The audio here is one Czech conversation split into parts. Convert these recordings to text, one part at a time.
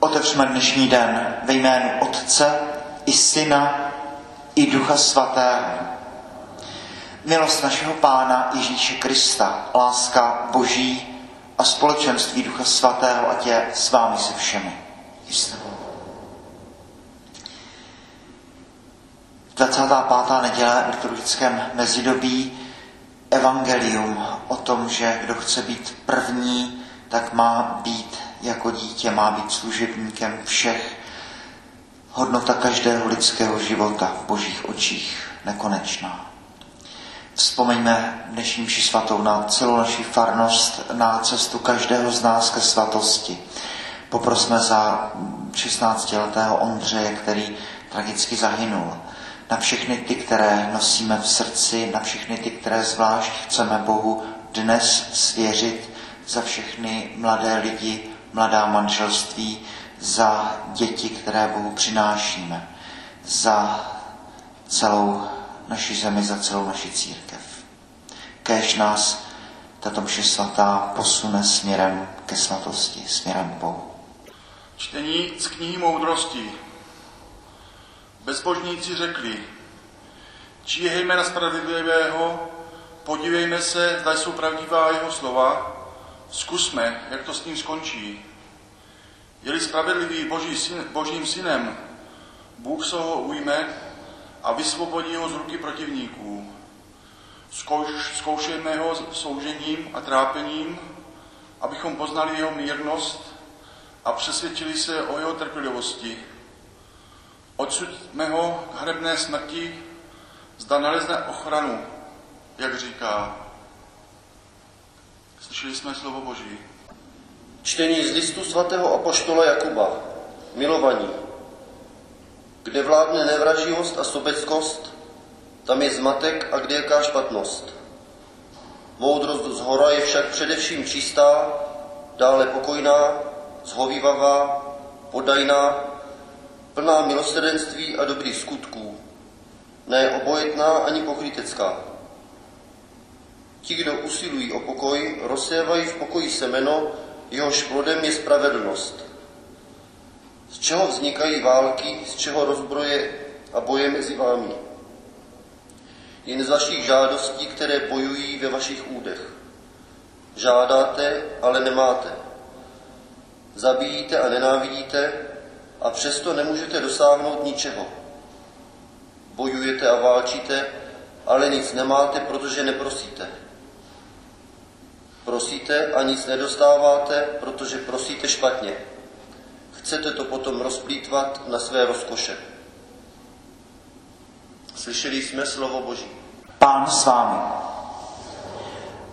Otevřme dnešní den ve jménu Otce i Syna i Ducha Svatého. Milost našeho Pána Ježíše Krista, láska Boží a společenství Ducha Svatého, ať je s vámi se všemi. Jistě. 25. neděle v liturgickém mezidobí evangelium o tom, že kdo chce být první, tak má být jako dítě, má být služebníkem všech. Hodnota každého lidského života v božích očích nekonečná. Vzpomeňme dnešní mši svatou na celou naši farnost, na cestu každého z nás ke svatosti. Poprosme za 16-letého Ondřeje, který tragicky zahynul na všechny ty, které nosíme v srdci, na všechny ty, které zvlášť chceme Bohu dnes svěřit, za všechny mladé lidi, mladá manželství, za děti, které Bohu přinášíme, za celou naši zemi, za celou naši církev. Kéž nás tato mše svatá posune směrem ke svatosti, směrem k Bohu. Čtení z knihy moudrosti. Bezbožníci řekli, číhejme na spravedlivého, podívejme se, zda jsou pravdivá jeho slova, zkusme, jak to s ním skončí. Je-li spravedlivý boží syn, božím synem, Bůh se ho ujme a vysvobodí ho z ruky protivníků. Zkouš, zkoušejme ho soužením a trápením, abychom poznali jeho mírnost a přesvědčili se o jeho trpělivosti Odsuďme ho k hrebné smrti, zda nalezne ochranu, jak říká. Slyšeli jsme slovo Boží. Čtení z listu svatého apoštola Jakuba, milovaní. Kde vládne nevraživost a sobeckost, tam je zmatek a kde jaká špatnost. Moudrost z hora je však především čistá, dále pokojná, zhovývavá, podajná, plná milosrdenství a dobrých skutků, ne obojetná ani pokrytecká. Ti, kdo usilují o pokoj, rozsévají v pokoji semeno, jehož plodem je spravedlnost. Z čeho vznikají války, z čeho rozbroje a boje mezi vámi. Jen z vašich žádostí, které bojují ve vašich údech. Žádáte, ale nemáte. Zabíjíte a nenávidíte, a přesto nemůžete dosáhnout ničeho. Bojujete a válčíte, ale nic nemáte, protože neprosíte. Prosíte a nic nedostáváte, protože prosíte špatně. Chcete to potom rozplítvat na své rozkoše. Slyšeli jsme slovo Boží. Pán s vámi.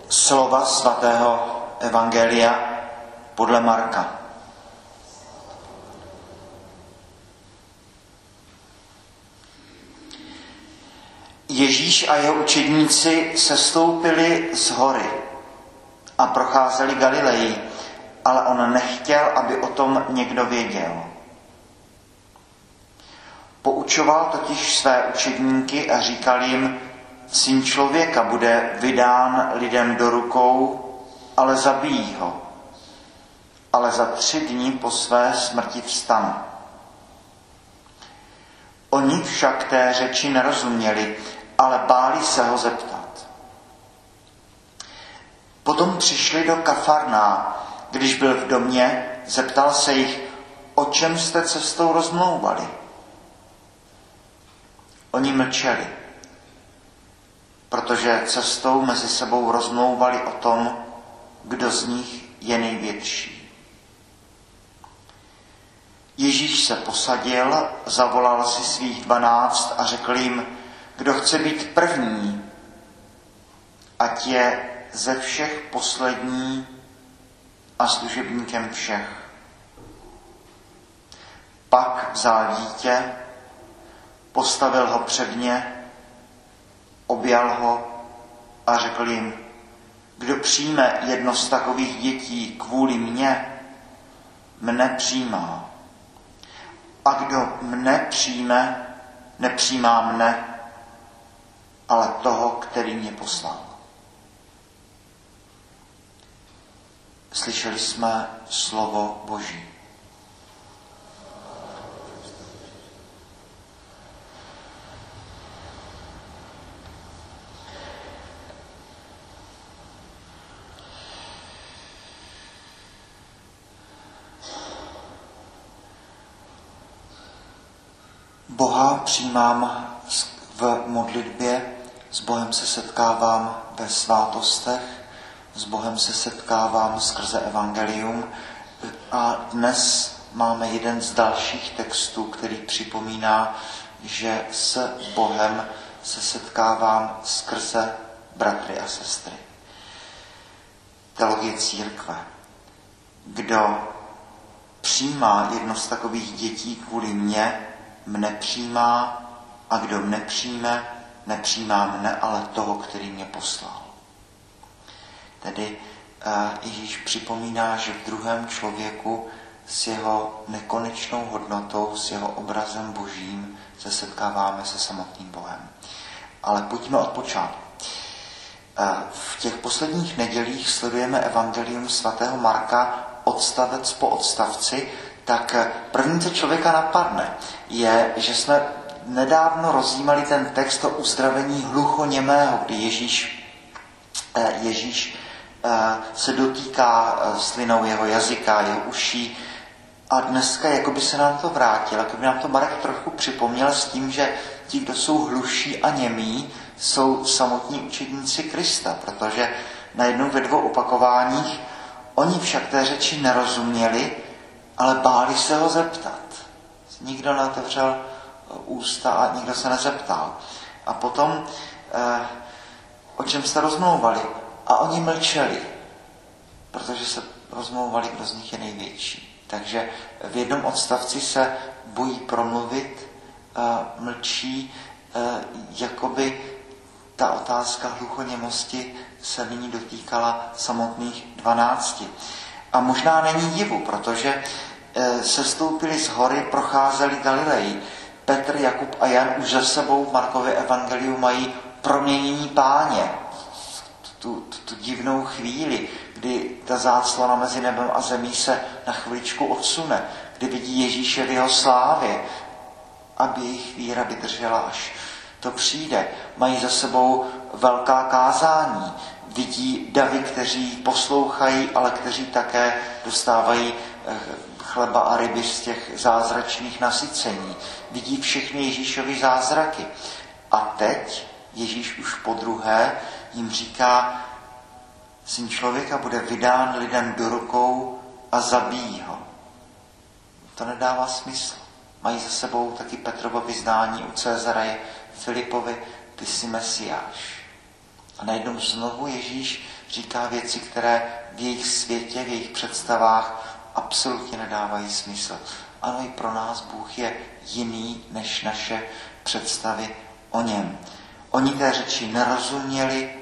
Slova svatého Evangelia podle Marka. Ježíš a jeho učedníci sestoupili z hory a procházeli Galileji, ale on nechtěl, aby o tom někdo věděl. Poučoval totiž své učedníky a říkal jim, syn člověka bude vydán lidem do rukou, ale zabijí ho. Ale za tři dny po své smrti vstane. Oni však té řeči nerozuměli ale báli se ho zeptat. Potom přišli do Kafarná, když byl v domě, zeptal se jich, o čem jste cestou rozmlouvali. Oni mlčeli, protože cestou mezi sebou rozmlouvali o tom, kdo z nich je největší. Ježíš se posadil, zavolal si svých dvanáct a řekl jim, kdo chce být první, ať je ze všech poslední a služebníkem všech. Pak vzal dítě, postavil ho před ně, objal ho a řekl jim, kdo přijme jedno z takových dětí kvůli mně, mne přijímá. A kdo mne přijme, nepřijímá mne, ale toho, který mě poslal. slyšeli jsme slovo Boží. Boha přijímám v modlitbě, s Bohem se setkávám ve svátostech, s Bohem se setkávám skrze evangelium a dnes máme jeden z dalších textů, který připomíná, že s Bohem se setkávám skrze bratry a sestry. Teologie církve. Kdo přijímá jedno z takových dětí kvůli mně, mne přijímá a kdo mne přijme, nepřijímá mne, ale toho, který mě poslal. Tedy Ježíš připomíná, že v druhém člověku s jeho nekonečnou hodnotou, s jeho obrazem božím se setkáváme se samotným Bohem. Ale pojďme od počátku. V těch posledních nedělích sledujeme Evangelium svatého Marka odstavec po odstavci, tak první, co člověka napadne, je, že jsme nedávno rozjímali ten text o uzdravení hluchoněmého, kdy Ježíš, eh, Ježíš se dotýká eh, slinou jeho jazyka, jeho uší a dneska jako by se nám to vrátilo, jako by nám to Marek trochu připomněl s tím, že ti, kdo jsou hluší a němí, jsou samotní učedníci Krista, protože najednou ve dvou opakováních oni však té řeči nerozuměli, ale báli se ho zeptat. Nikdo neotevřel ústa a nikdo se nezeptal. A potom, eh, o čem jste rozmlouvali? A oni mlčeli, protože se rozmlouvali, kdo z nich je největší. Takže v jednom odstavci se bojí promluvit, eh, mlčí, eh, jakoby ta otázka hluchoněmosti se nyní dotýkala samotných dvanácti. A možná není divu, protože se stoupili z hory, procházeli Galilei. Petr, Jakub a Jan už za sebou v Markově evangeliu mají proměnění páně. Tu, tu, tu divnou chvíli, kdy ta záclona mezi nebem a zemí se na chviličku odsune, kdy vidí Ježíše v jeho slávě, aby jejich víra vydržela, až to přijde. Mají za sebou velká kázání, vidí davy, kteří poslouchají, ale kteří také dostávají eh, chleba a ryby z těch zázračných nasycení. Vidí všechny Ježíšovy zázraky. A teď Ježíš už po druhé jim říká, syn člověka bude vydán lidem do rukou a zabíjí ho. To nedává smysl. Mají za sebou taky Petrovo vyznání u Cezareje Filipovi, ty jsi Mesiáš. A najednou znovu Ježíš říká věci, které v jejich světě, v jejich představách absolutně nedávají smysl. Ano, i pro nás Bůh je jiný než naše představy o něm. Oni té řeči nerozuměli,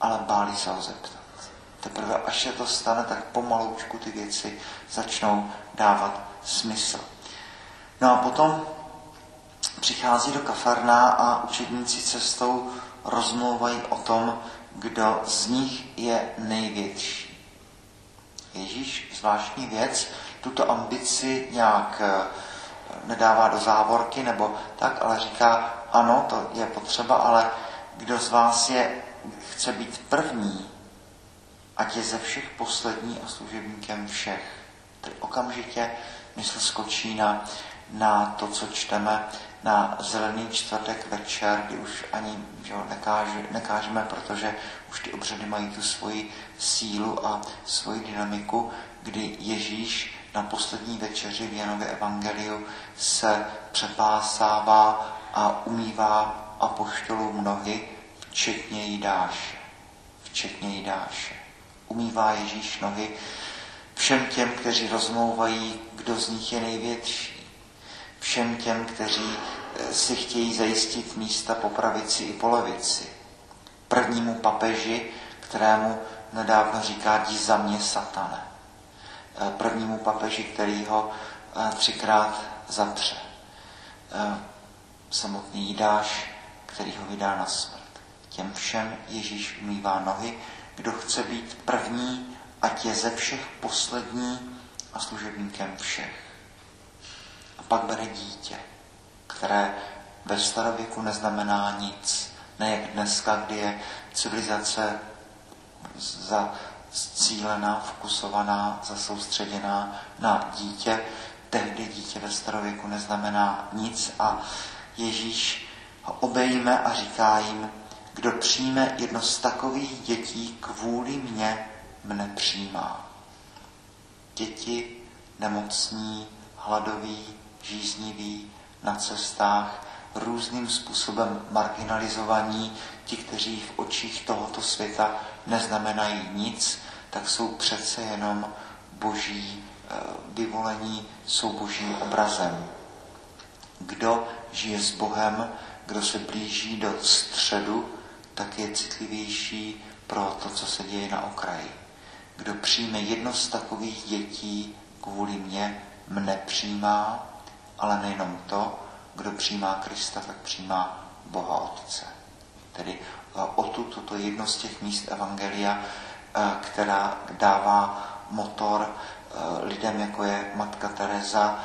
ale báli se ho zeptat. Teprve až se to stane, tak pomaloučku ty věci začnou dávat smysl. No a potom přichází do kafarná a učedníci cestou rozmlouvají o tom, kdo z nich je největší. Ježíš, zvláštní věc, tuto ambici nějak eh, nedává do závorky nebo tak, ale říká, ano, to je potřeba, ale kdo z vás je, chce být první, ať je ze všech poslední a služebníkem všech. Teď okamžitě mysl skočí na, na to, co čteme na zelený čtvrtek večer, kdy už ani že jo, nekáže, nekážeme, protože už ty obřady mají tu svoji sílu a svoji dynamiku, kdy Ježíš na poslední večeři v Janově Evangeliu se přepásává a umývá apoštolům nohy, včetně Jidáše. Včetně Jidáše. Umývá Ježíš nohy všem těm, kteří rozmlouvají, kdo z nich je největší. Všem těm, kteří eh, si chtějí zajistit místa po pravici i po levici. Prvnímu papeži, kterému nedávno říká, jdi za mě, satane. Eh, prvnímu papeži, který ho eh, třikrát zatře. Samotný Jidáš, který ho vydá na smrt. Těm všem Ježíš umývá nohy. Kdo chce být první, ať je ze všech poslední a služebníkem všech. A pak bere dítě, které ve starověku neznamená nic. Ne jak dneska, kdy je civilizace za cílená, fokusovaná, zasoustředěná na dítě. tehdy dítě ve starověku neznamená nic a Ježíš ho obejme a říká jim, kdo přijme jedno z takových dětí kvůli mě, mne přijímá. Děti nemocní, hladoví, žízniví, na cestách, různým způsobem marginalizovaní, ti, kteří v očích tohoto světa neznamenají nic, tak jsou přece jenom boží eh, vyvolení, jsou božím obrazem. Kdo žije s Bohem, kdo se blíží do středu, tak je citlivější pro to, co se děje na okraji. Kdo přijme jedno z takových dětí kvůli mně, mne přijímá, ale nejenom to, kdo přijímá Krista, tak přijímá Boha Otce. Tedy eh, o tu, toto jedno z těch míst Evangelia, eh, která dává motor eh, lidem, jako je Matka Teresa,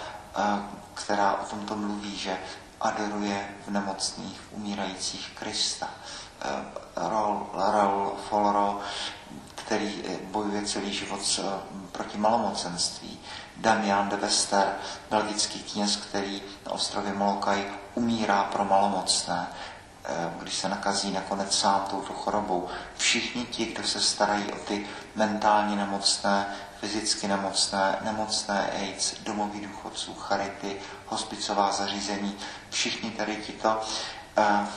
která o tomto mluví, že adoruje v nemocných, v umírajících Krista. Raul, Raul Folro, který bojuje celý život proti malomocenství. Damian de Vester, belgický kněz, který na ostrově Molokaj umírá pro malomocné, eh, když se nakazí nakonec sám touto chorobou. Všichni ti, kdo se starají o ty mentálně nemocné, fyzicky nemocné, nemocné AIDS, domoví důchodců, charity, hospicová zařízení, všichni tady tito eh,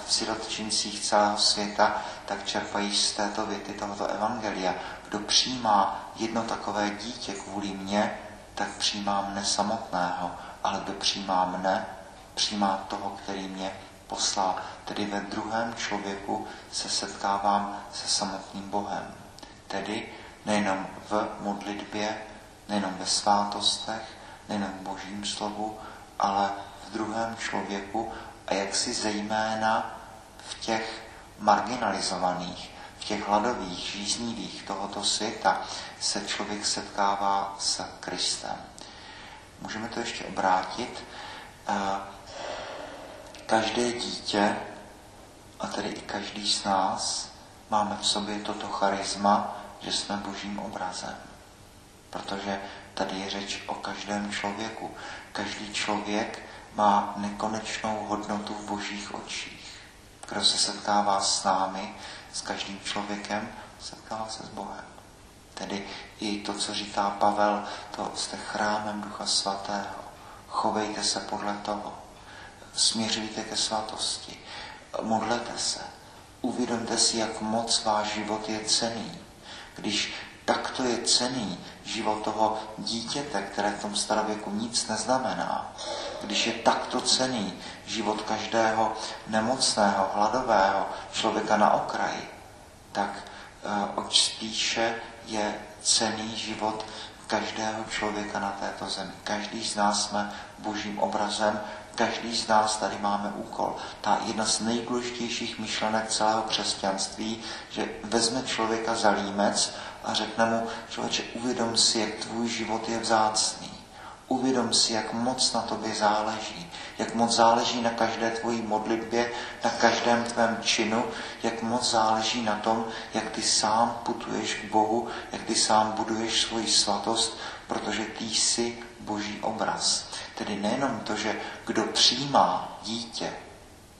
v sirotčincích celého světa, tak čerpají z této věty tohoto evangelia. Kdo přijímá jedno takové dítě kvůli mně, tak přijímám mne samotného, ale kdo přijímá mne, přijímá toho, který mě poslal. Tedy ve druhém člověku se setkávám se samotným Bohem. Tedy nejenom v modlitbě, nejenom ve svátostech, nejenom v božím slovu, ale v druhém člověku a jak si zejména v těch marginalizovaných, v těch hladových, žíznivých tohoto světa, se člověk setkává s Kristem. Můžeme to ještě obrátit. Eh, každé dítě, a tedy i každý z nás, máme v sobě toto charisma, že jsme božím obrazem. Protože tady je řeč o každém člověku. Každý člověk má nekonečnou hodnotu v božích očích. Kdo se setkává s námi, s každým člověkem, setkává se s Bohem. Tedy i to, co říká Pavel, to jste chrámem Ducha Svatého. Chovejte se podle toho. Směřujte ke svatosti. Modlete se. Uvědomte si, jak moc váš život je cený. Když takto je cený život toho dítěte, které v tom starověku nic neznamená, když je takto cený život každého nemocného, hladového člověka na okraji, tak uh, oč spíše je cený život každého člověka na této zemi. Každý z nás jsme božím obrazem, každý z nás tady máme úkol. Ta jedna z nejdůležitějších myšlenek celého křesťanství, že vezme člověka za límec a řekne mu, člověče, uvědom si, jak tvůj život je vzácný. Uvědom si, jak moc na tobě záleží, jak moc záleží na každé tvojí modlitbě, na každém tvém činu, jak moc záleží na tom, jak ty sám putuješ k Bohu, jak ty sám buduješ svoji svatost, protože ty jsi boží obraz. Tedy nejenom to, že kdo přijímá dítě,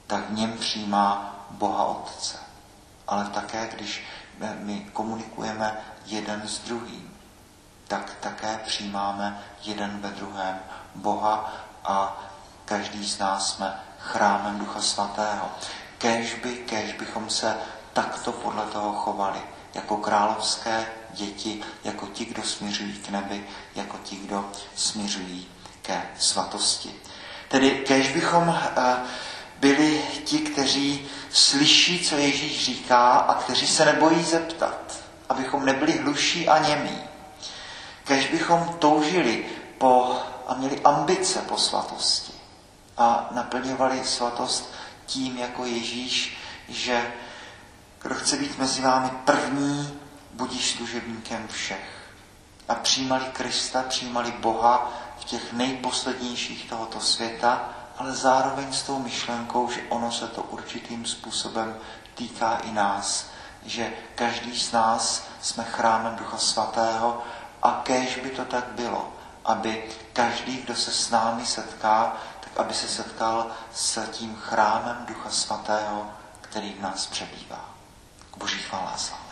tak v něm přijímá Boha Otce. Ale také, když my komunikujeme jeden s druhým, tak také přijímáme jeden ve druhém Boha a každý z nás jsme chrámem Ducha Svatého. Kež by, kež bychom se takto podle toho chovali, jako královské děti, jako ti, kdo směřují k nebi, jako ti, kdo směřují ke svatosti. Tedy kež bychom eh, byli ti, kteří slyší, co Ježíš říká a kteří se nebojí zeptat, abychom nebyli hluší a němí. Kež bychom toužili po, a měli ambice po svatosti a naplňovali svatost tím jako Ježíš, že kdo chce být mezi vámi první, budíš služebníkem všech. A přijímali Krista, přijímali Boha v těch nejposlednějších tohoto světa, ale zároveň s tou myšlenkou, že ono se to určitým způsobem týká i nás, že každý z nás jsme chrámem Ducha Svatého a kéž by to tak bylo, aby každý, kdo se s námi setká, tak aby se setkal s tím chrámem Ducha Svatého, který v nás přebývá. Boží chvála sláva.